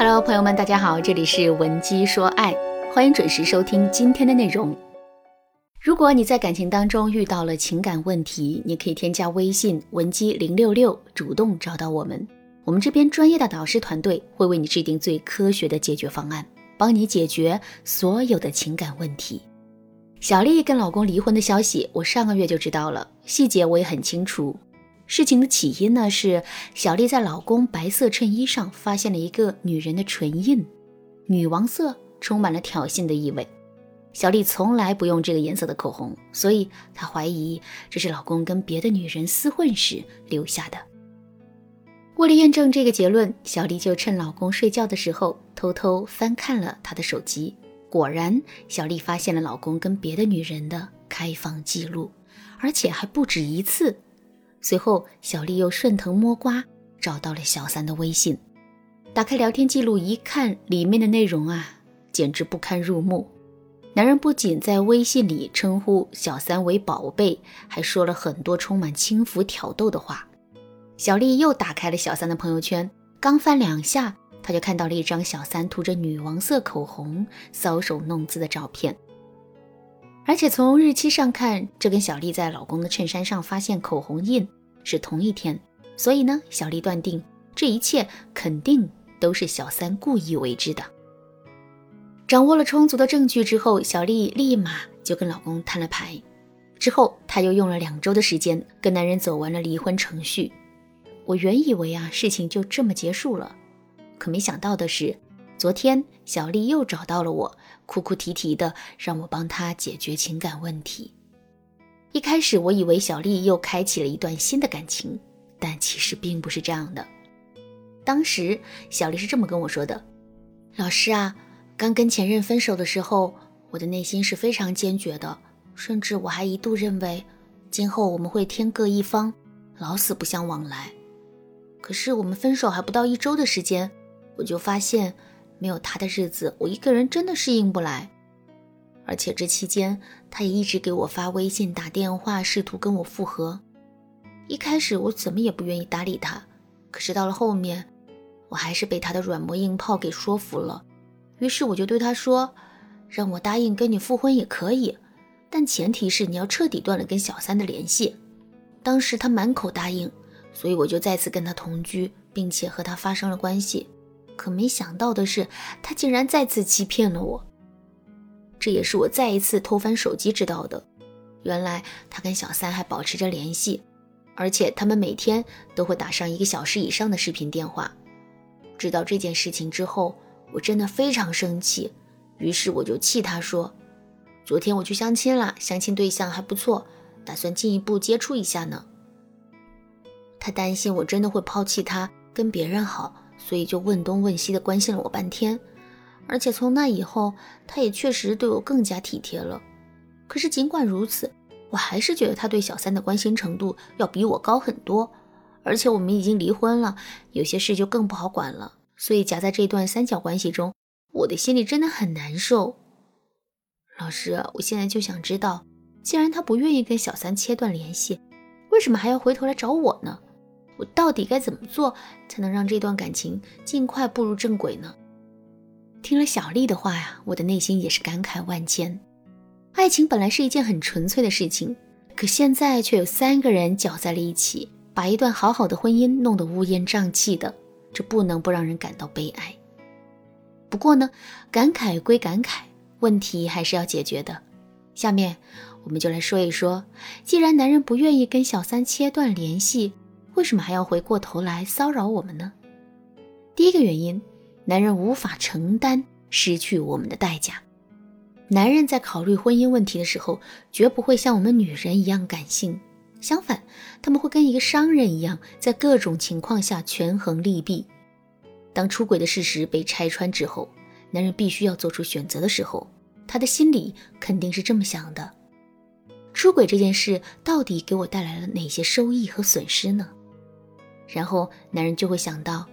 Hello，朋友们，大家好，这里是文姬说爱，欢迎准时收听今天的内容。如果你在感情当中遇到了情感问题，你可以添加微信文姬零六六，主动找到我们，我们这边专业的导师团队会为你制定最科学的解决方案，帮你解决所有的情感问题。小丽跟老公离婚的消息，我上个月就知道了，细节我也很清楚。事情的起因呢，是小丽在老公白色衬衣上发现了一个女人的唇印，女王色，充满了挑衅的意味。小丽从来不用这个颜色的口红，所以她怀疑这是老公跟别的女人厮混时留下的。为了验证这个结论，小丽就趁老公睡觉的时候偷偷翻看了他的手机。果然，小丽发现了老公跟别的女人的开房记录，而且还不止一次。随后，小丽又顺藤摸瓜找到了小三的微信，打开聊天记录一看，里面的内容啊，简直不堪入目。男人不仅在微信里称呼小三为宝贝，还说了很多充满轻浮挑逗的话。小丽又打开了小三的朋友圈，刚翻两下。他就看到了一张小三涂着女王色口红搔首弄姿的照片，而且从日期上看，这跟小丽在老公的衬衫上发现口红印是同一天，所以呢，小丽断定这一切肯定都是小三故意为之的。掌握了充足的证据之后，小丽立马就跟老公摊了牌，之后她又用了两周的时间跟男人走完了离婚程序。我原以为啊，事情就这么结束了。可没想到的是，昨天小丽又找到了我，哭哭啼啼的让我帮她解决情感问题。一开始我以为小丽又开启了一段新的感情，但其实并不是这样的。当时小丽是这么跟我说的：“老师啊，刚跟前任分手的时候，我的内心是非常坚决的，甚至我还一度认为今后我们会天各一方，老死不相往来。可是我们分手还不到一周的时间。”我就发现，没有他的日子，我一个人真的适应不来。而且这期间，他也一直给我发微信、打电话，试图跟我复合。一开始我怎么也不愿意搭理他，可是到了后面，我还是被他的软磨硬泡给说服了。于是我就对他说：“让我答应跟你复婚也可以，但前提是你要彻底断了跟小三的联系。”当时他满口答应，所以我就再次跟他同居，并且和他发生了关系。可没想到的是，他竟然再次欺骗了我。这也是我再一次偷翻手机知道的。原来他跟小三还保持着联系，而且他们每天都会打上一个小时以上的视频电话。知道这件事情之后，我真的非常生气。于是我就气他说：“昨天我去相亲了，相亲对象还不错，打算进一步接触一下呢。”他担心我真的会抛弃他，跟别人好。所以就问东问西的关心了我半天，而且从那以后，他也确实对我更加体贴了。可是尽管如此，我还是觉得他对小三的关心程度要比我高很多。而且我们已经离婚了，有些事就更不好管了。所以夹在这段三角关系中，我的心里真的很难受。老师，我现在就想知道，既然他不愿意跟小三切断联系，为什么还要回头来找我呢？我到底该怎么做才能让这段感情尽快步入正轨呢？听了小丽的话呀，我的内心也是感慨万千。爱情本来是一件很纯粹的事情，可现在却有三个人搅在了一起，把一段好好的婚姻弄得乌烟瘴气的，这不能不让人感到悲哀。不过呢，感慨归感慨，问题还是要解决的。下面我们就来说一说，既然男人不愿意跟小三切断联系，为什么还要回过头来骚扰我们呢？第一个原因，男人无法承担失去我们的代价。男人在考虑婚姻问题的时候，绝不会像我们女人一样感性，相反，他们会跟一个商人一样，在各种情况下权衡利弊。当出轨的事实被拆穿之后，男人必须要做出选择的时候，他的心里肯定是这么想的：出轨这件事到底给我带来了哪些收益和损失呢？然后男人就会想到，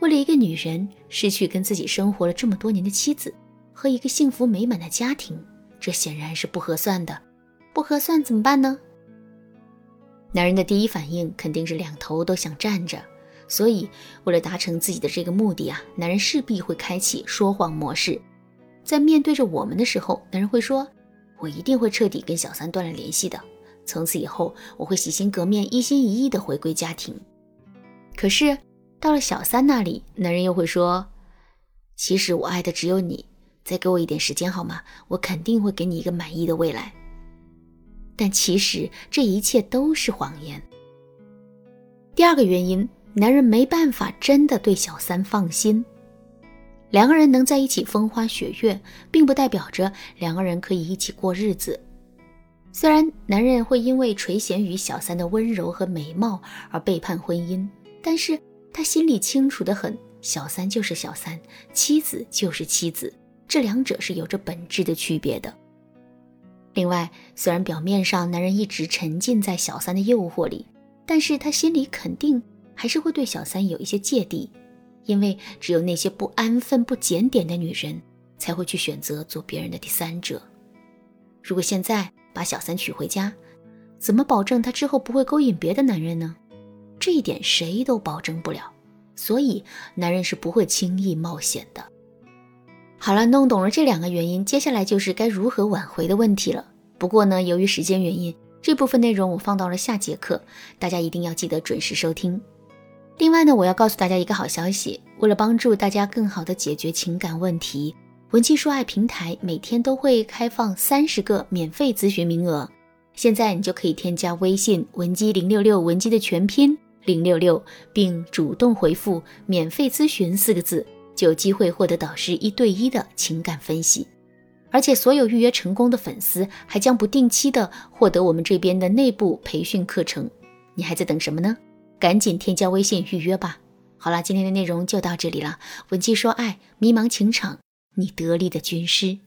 为了一个女人失去跟自己生活了这么多年的妻子和一个幸福美满的家庭，这显然是不合算的。不合算怎么办呢？男人的第一反应肯定是两头都想占着，所以为了达成自己的这个目的啊，男人势必会开启说谎模式。在面对着我们的时候，男人会说：“我一定会彻底跟小三断了联系的，从此以后我会洗心革面、一心一意的回归家庭。”可是到了小三那里，男人又会说：“其实我爱的只有你，再给我一点时间好吗？我肯定会给你一个满意的未来。”但其实这一切都是谎言。第二个原因，男人没办法真的对小三放心。两个人能在一起风花雪月，并不代表着两个人可以一起过日子。虽然男人会因为垂涎于小三的温柔和美貌而背叛婚姻，但是他心里清楚的很，小三就是小三，妻子就是妻子，这两者是有着本质的区别的。另外，虽然表面上男人一直沉浸在小三的诱惑里，但是他心里肯定还是会对小三有一些芥蒂。因为只有那些不安分、不检点的女人，才会去选择做别人的第三者。如果现在把小三娶回家，怎么保证她之后不会勾引别的男人呢？这一点谁都保证不了。所以，男人是不会轻易冒险的。好了，弄懂了这两个原因，接下来就是该如何挽回的问题了。不过呢，由于时间原因，这部分内容我放到了下节课，大家一定要记得准时收听。另外呢，我要告诉大家一个好消息，为了帮助大家更好的解决情感问题，文姬说爱平台每天都会开放三十个免费咨询名额。现在你就可以添加微信文姬零六六，文姬的全拼零六六，并主动回复“免费咨询”四个字，就有机会获得导师一对一的情感分析。而且所有预约成功的粉丝还将不定期的获得我们这边的内部培训课程。你还在等什么呢？赶紧添加微信预约吧。好了，今天的内容就到这里了。文姬说爱，迷茫情场，你得力的军师。